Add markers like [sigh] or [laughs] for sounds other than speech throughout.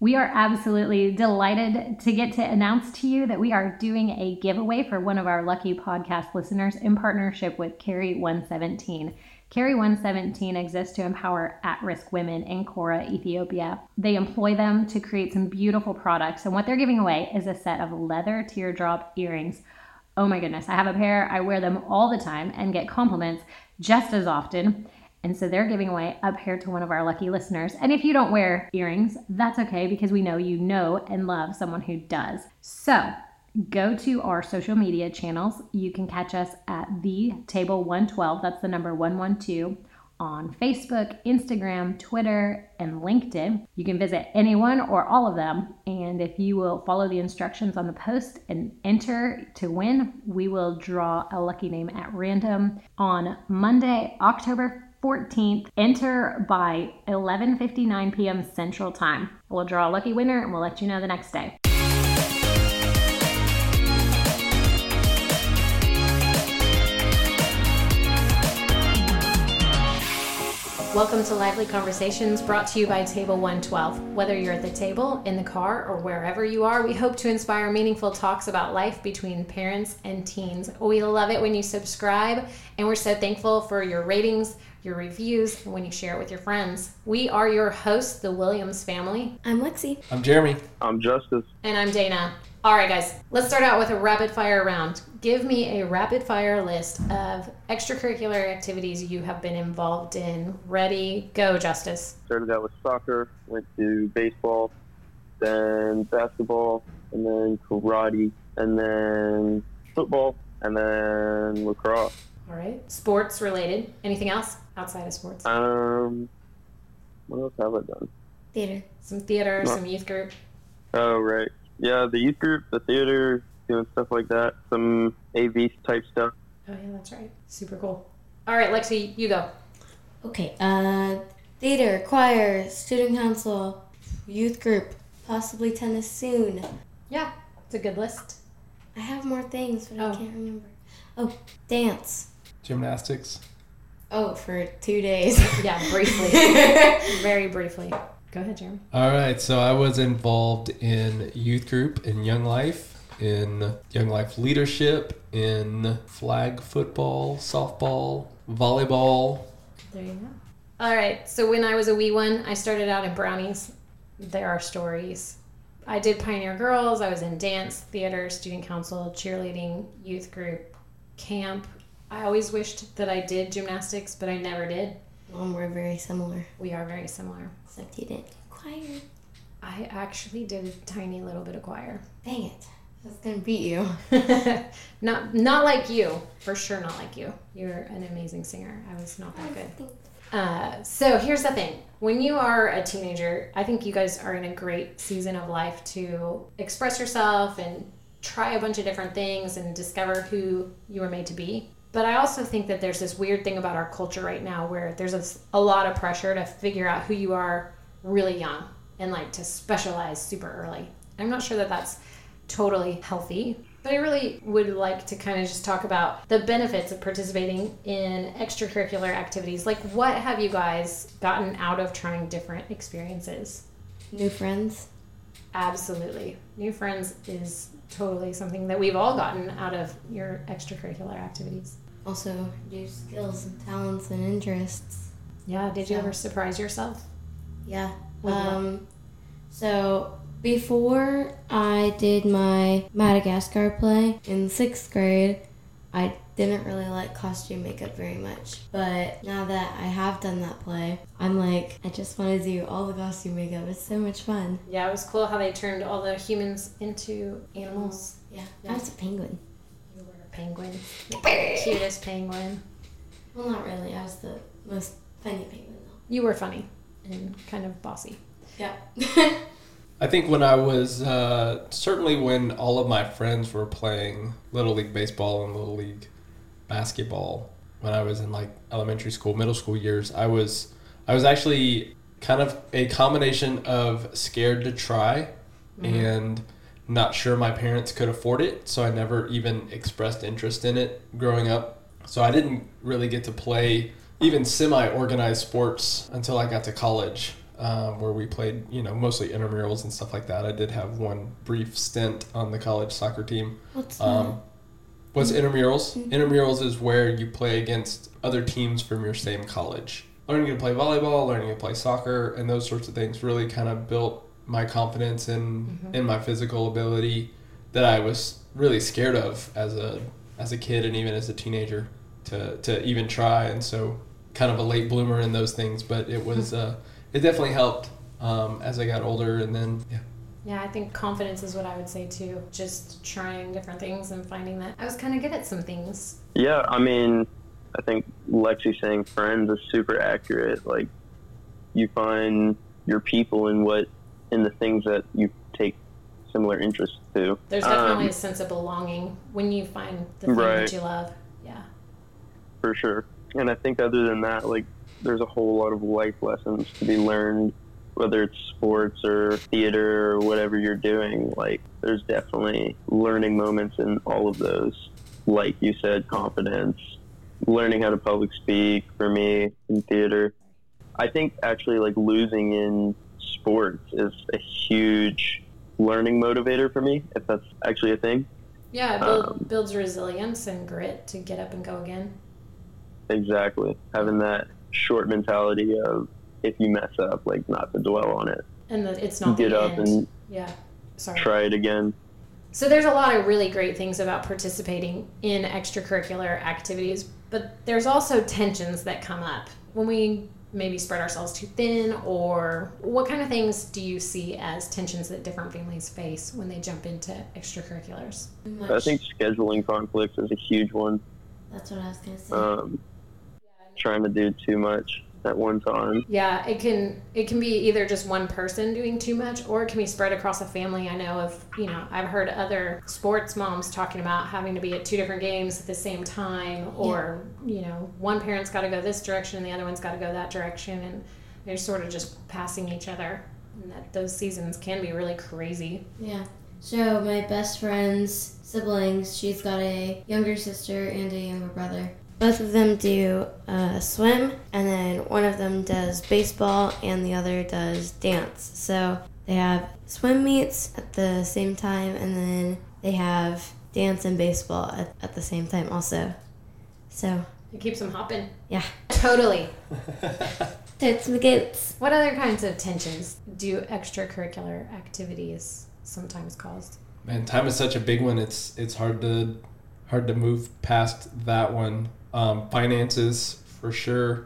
We are absolutely delighted to get to announce to you that we are doing a giveaway for one of our lucky podcast listeners in partnership with Carry 117. Carry 117 exists to empower at risk women in Kora, Ethiopia. They employ them to create some beautiful products, and what they're giving away is a set of leather teardrop earrings. Oh my goodness, I have a pair, I wear them all the time and get compliments just as often. And so they're giving away a pair to one of our lucky listeners. And if you don't wear earrings, that's okay because we know you know and love someone who does. So go to our social media channels. You can catch us at the table 112. That's the number 112 on Facebook, Instagram, Twitter, and LinkedIn. You can visit any one or all of them. And if you will follow the instructions on the post and enter to win, we will draw a lucky name at random on Monday, October 14th. Enter by 11:59 p.m. Central Time. We'll draw a lucky winner and we'll let you know the next day. Welcome to Lively Conversations brought to you by Table 112. Whether you're at the table, in the car, or wherever you are, we hope to inspire meaningful talks about life between parents and teens. We love it when you subscribe, and we're so thankful for your ratings, your reviews, and when you share it with your friends. We are your hosts, the Williams family. I'm Lexi. I'm Jeremy. I'm Justice. And I'm Dana. All right, guys, let's start out with a rapid fire round. Give me a rapid fire list of extracurricular activities you have been involved in. Ready, go, Justice. Started out with soccer, went to baseball, then basketball, and then karate, and then football, and then lacrosse. All right, sports related. Anything else outside of sports? Um, what else have I done? Theater. Some theater, some youth group. Oh, right. Yeah, the youth group, the theater, doing stuff like that. Some AV type stuff. Oh, yeah, that's right. Super cool. All right, Lexi, you go. Okay. Uh, theater, choir, student council, youth group, possibly tennis soon. Yeah, it's a good list. I have more things, but Oh. I can't remember. Oh, dance. Gymnastics. Oh, for two days. [laughs] Yeah, briefly. [laughs] Very briefly. Go ahead, Jeremy. All right, so I was involved in youth group in Young Life, in Young Life leadership, in flag football, softball, volleyball. There you go. All right. So when I was a wee one, I started out in brownies. There are stories. I did Pioneer Girls. I was in dance, theater, student council, cheerleading, youth group, camp. I always wished that I did gymnastics, but I never did. Mom, we're very similar. We are very similar. Except you didn't do choir. I actually did a tiny little bit of choir. Dang it. I was gonna beat you. [laughs] not not like you, for sure. Not like you. You're an amazing singer. I was not that good. Uh, so here's the thing when you are a teenager i think you guys are in a great season of life to express yourself and try a bunch of different things and discover who you were made to be but i also think that there's this weird thing about our culture right now where there's a, a lot of pressure to figure out who you are really young and like to specialize super early i'm not sure that that's totally healthy but I really would like to kind of just talk about the benefits of participating in extracurricular activities. Like, what have you guys gotten out of trying different experiences? New friends. Absolutely. New friends is totally something that we've all gotten out of your extracurricular activities. Also, new skills and talents and interests. Yeah, did you ever surprise yourself? Yeah. Um, so before I did my Madagascar play in sixth grade, I didn't really like costume makeup very much. But now that I have done that play, I'm like, I just want to do all the costume makeup. It's so much fun. Yeah, it was cool how they turned all the humans into animals. Yeah. I was a penguin. You were a penguin. The [laughs] cutest penguin. Well, not really. I was the most funny penguin though. You were funny and kind of bossy. Yeah. [laughs] I think when I was uh, certainly when all of my friends were playing Little League baseball and Little League basketball, when I was in like elementary school, middle school years, I was I was actually kind of a combination of scared to try and not sure my parents could afford it, so I never even expressed interest in it growing up. So I didn't really get to play even semi organized sports until I got to college. um, where we played, you know, mostly intramurals and stuff like that. I did have one brief stint on the college soccer team. What's Um, what's intramurals? Mhm. Intramurals is where you play against other teams from your same college. Learning to play volleyball, learning to play soccer, and those sorts of things really kind of built my confidence in Mhm. in my physical ability that I was really scared of as a as a kid and even as a teenager to to even try. And so, kind of a late bloomer in those things, but it was [laughs] uh, it definitely helped um, as I got older. And then yeah, Yeah, I think confidence is what I would say too. Just trying different things and finding that I was kind of good at some things. Yeah, I mean, I think Lexi saying friends is super accurate. Like, you find your people in what in the things that you take similar interests to. There's definitely Um, a sense of belonging when you find the thing Right. that you love. Yeah. for sure. And I think other than that, like, there's a whole lot of life lessons to be learned, whether it's sports or theater or whatever you're doing. Like, there's definitely learning moments in all of those. Like you said, confidence, learning how to public speak for me in theater. I think actually, like, losing in sports is a huge learning motivator for me, if that's actually a thing. Yeah, it build, Um, builds resilience and grit to get up and go again. Exactly. Having that short mentality of if you mess up, like not to dwell on it. And that it's not Get the up end. and yeah. Sorry. try it again. So there's a lot of really great things about participating in extracurricular activities, but there's also tensions that come up when we maybe spread ourselves too thin or what kind of things do you see as tensions that different families face when they jump into extracurriculars? I think scheduling conflicts is a huge one. that's what I was gonna say. Um, trying to do too much at one time. Yeah, it can it can be either just one person doing too much or it can be spread across a family. I know of, you know, I've heard other sports moms talking about having to be at two different games at the same time or, you know, one parent's got to go this direction and the other one's got to go that direction and they're sort of just passing each other. And that those seasons can be really crazy. Yeah. So my best friend's siblings, she's got a younger sister and a younger brother. Both of them do uh, swim, and then one of them does baseball, and the other does dance. So they have swim meets at the same time, and then they have dance and baseball at, at the same time also. So It keeps them hopping. Yeah. Totally. [laughs] totes the goats. What other kinds of tensions do extracurricular activities sometimes cause? Man, time is such a big one. It's it's hard to hard to move past that one. Um, finances for sure,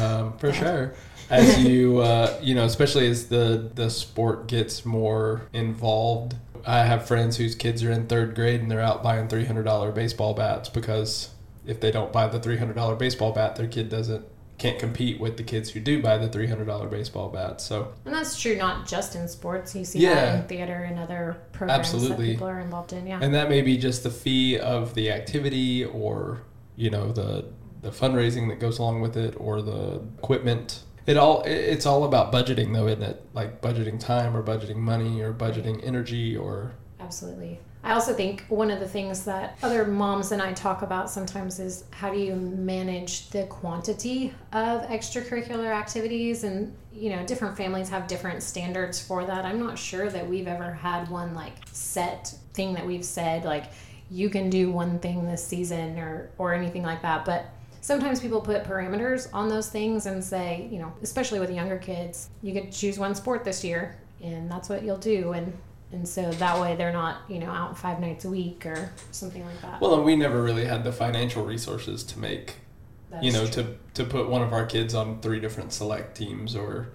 um, for sure. As you uh, you know, especially as the the sport gets more involved. I have friends whose kids are in third grade and they're out buying three hundred dollar baseball bats because if they don't buy the three hundred dollar baseball bat, their kid doesn't can't compete with the kids who do buy the three hundred dollar baseball bat. So And that's true not just in sports. You see Yeah. that in theater and other programs Absolutely. that people are involved in. Yeah. and that may be just the fee of the activity or you know the the fundraising that goes along with it or the equipment it all it's all about budgeting though isn't it like budgeting time or budgeting money or budgeting energy or Absolutely. I also think one of the things that other moms and I talk about sometimes is how do you manage the quantity of extracurricular activities and you know different families have different standards for that. I'm not sure that we've ever had one like set thing that we've said like you can do one thing this season or or anything like that, but sometimes people put parameters on those things and say, you know, especially with younger kids, you could choose one sport this year and that's what you'll do and and so that way they're not, you know, out five nights a week or something like that. well and we never really had the financial resources to make That's you know true. to to put one of our kids on three different select teams or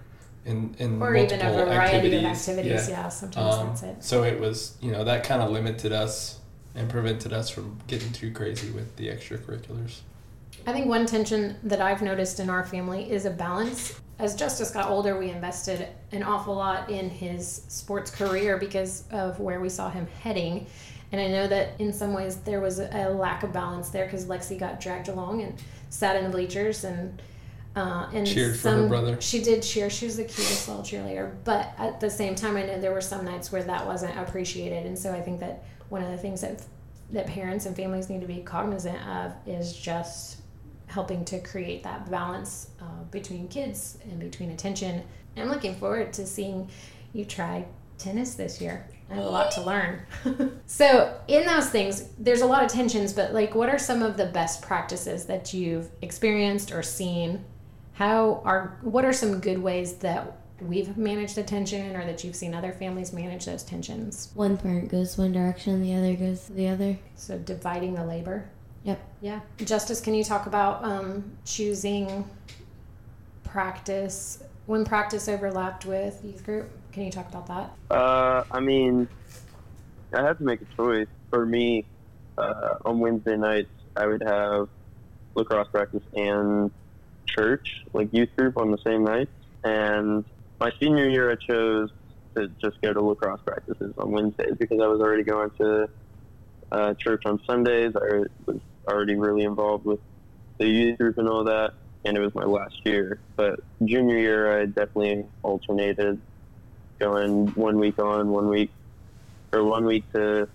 in in or multiple even a variety activities. of activities. Yeah. Yeah, sometimes Um, that's it. So it was, you know, that kind of limited us and prevented us from getting too crazy with the extracurriculars. I think one tension that I've noticed in our family is a balance. As Justice got older, we invested an awful lot in his sports career because of where we saw him heading. And I know that in some ways there was a lack of balance there because Lexi got dragged along and sat in the bleachers and uh, and Cheered for her some, brother. She did cheer. She was the cutest little cheerleader. But at the same time, I know there were some nights where that wasn't appreciated. And so I think that one of the things that that parents and families need to be cognizant of is just helping to create that balance uh, between kids and between attention I'm looking forward to seeing you try tennis this year. I have a lot to learn. [laughs] so, in those things, there's a lot of tensions, but like, what are some of the best practices that you've experienced or seen? How are, what are some good ways that we've managed a tension or that you've seen other families manage those tensions? One parent goes one direction, the other goes the other. So, dividing the labor. Yep. Yeah. Justice, can you talk about um, choosing practice when practice overlapped with youth group? Can you talk about that? Uh, I mean, I had to make a choice. For me, uh, on Wednesday nights, I would have lacrosse practice and church, like youth group, on the same night. And my senior year, I chose to just go to lacrosse practices on Wednesdays because I was already going to uh, church on Sundays. I was already really involved with the youth group and all that, and it was my last year. But junior year, I definitely alternated going one week on, one week, or one week to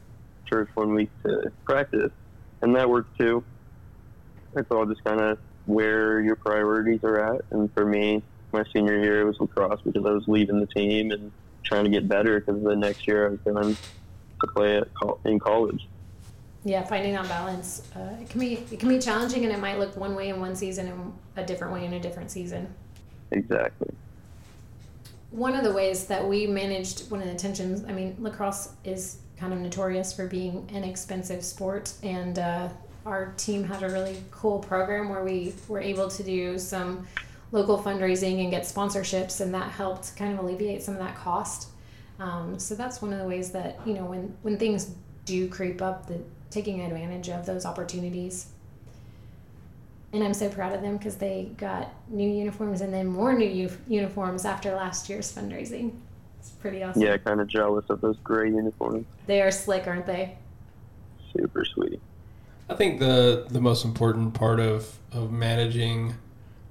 church, one week to practice, and that worked too. It's all just kind of where your priorities are at. And for me, my senior year was lacrosse because I was leaving the team and trying to get better because the next year I was going to play at in college. Yeah, finding that balance uh, it can be it can be challenging, and it might look one way in one season and a different way in a different season. Exactly one of the ways that we managed one of the tensions, I mean, lacrosse is kind of notorious for being an expensive sport, and uh, our team had a really cool program where we were able to do some local fundraising and get sponsorships, and that helped kind of alleviate some of that cost. Um, so that's one of the ways that you know when when things do creep up, the taking advantage of those opportunities and I'm so proud of them because they got new uniforms and then more new u- uniforms after last year's fundraising. It's pretty awesome. Yeah, kind of jealous of those gray uniforms. They are slick, aren't they? Super sweet. I think the the most important part of of managing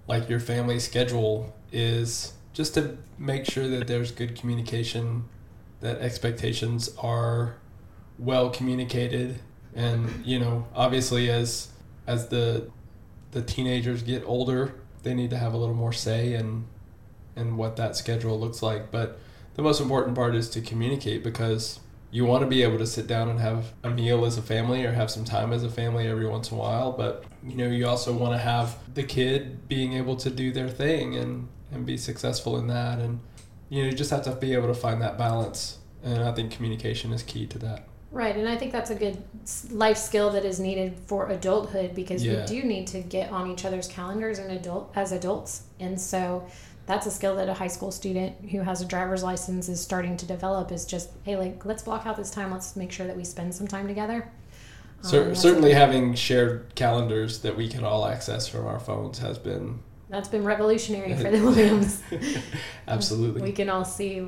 like your family schedule is just to make sure that there's good communication, that expectations are well communicated, and you know, obviously as as the the teenagers get older, they need to have a little more say in in what that schedule looks like. But the most important part is to communicate because you want to be able to sit down and have a meal as a family or have some time as a family every once in a while but you know you also want to have the kid being able to do their thing and and be successful in that. And you know you just have to be able to find that balance. And i think communication is key to that. Right, and I think that's a good life skill that is needed for adulthood because Yeah. we do need to get on each other's calendars and adult as adults, and so that's a skill that a high school student who has a driver's license is starting to develop. Is just hey, like let's block out this time. Let's make sure that we spend some time together. Um, certainly having shared calendars that we can all access from our phones has been that's been revolutionary for the [laughs] Williams. [laughs] absolutely we can all see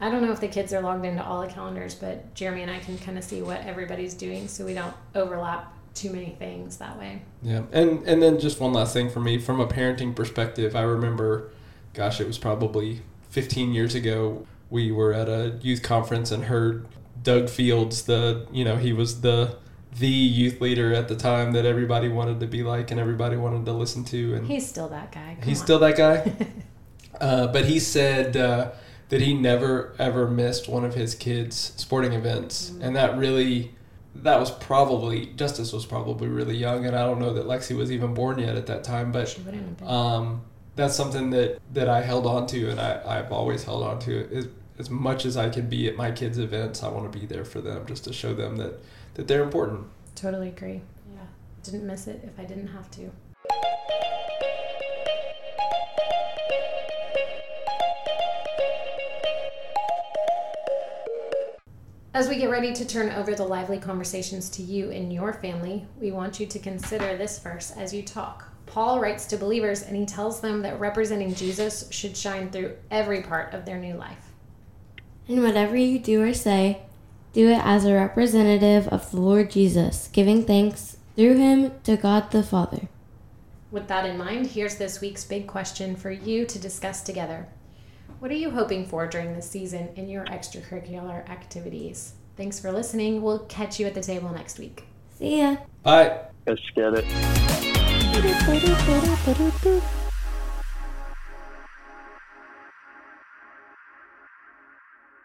I don't know if the kids are logged into all the calendars, but Jeremy and I can kind of see what everybody's doing so we don't overlap too many things that way. Yeah, and and then just one last thing for me from a parenting perspective, I remember, gosh, it was probably 15 years ago. We were at a youth conference and heard Doug Fields, the you know he was the the youth leader at the time that everybody wanted to be like and everybody wanted to listen to, and He's still that guy. Come he's on. still that guy. [laughs] uh, but he said uh, that he never ever missed one of his kids' sporting events, Mm-hmm. and that really that was probably Justice was probably really young, and I don't know that Lexi was even born yet at that time, but She wouldn't have been. um, that's something that that I held on to, and I I've always held on to it. As, as much as I can be at my kids' events, I want to be there for them, just to show them that that they're important. totally agree. Yeah. Didn't miss it if I didn't have to. As we get ready to turn over the lively conversations to you and your family, we want you to consider this verse as you talk. Paul writes to believers and he tells them that representing Jesus should shine through every part of their new life. And whatever you do or say, do it as a representative of the Lord Jesus, giving thanks through him to God the Father. With that in mind, here's this week's big question for you to discuss together. What are you hoping for during this season in your extracurricular activities? Thanks for listening. We'll catch you at the table next week. See ya. Bye. Let's get it. プルプルプルプル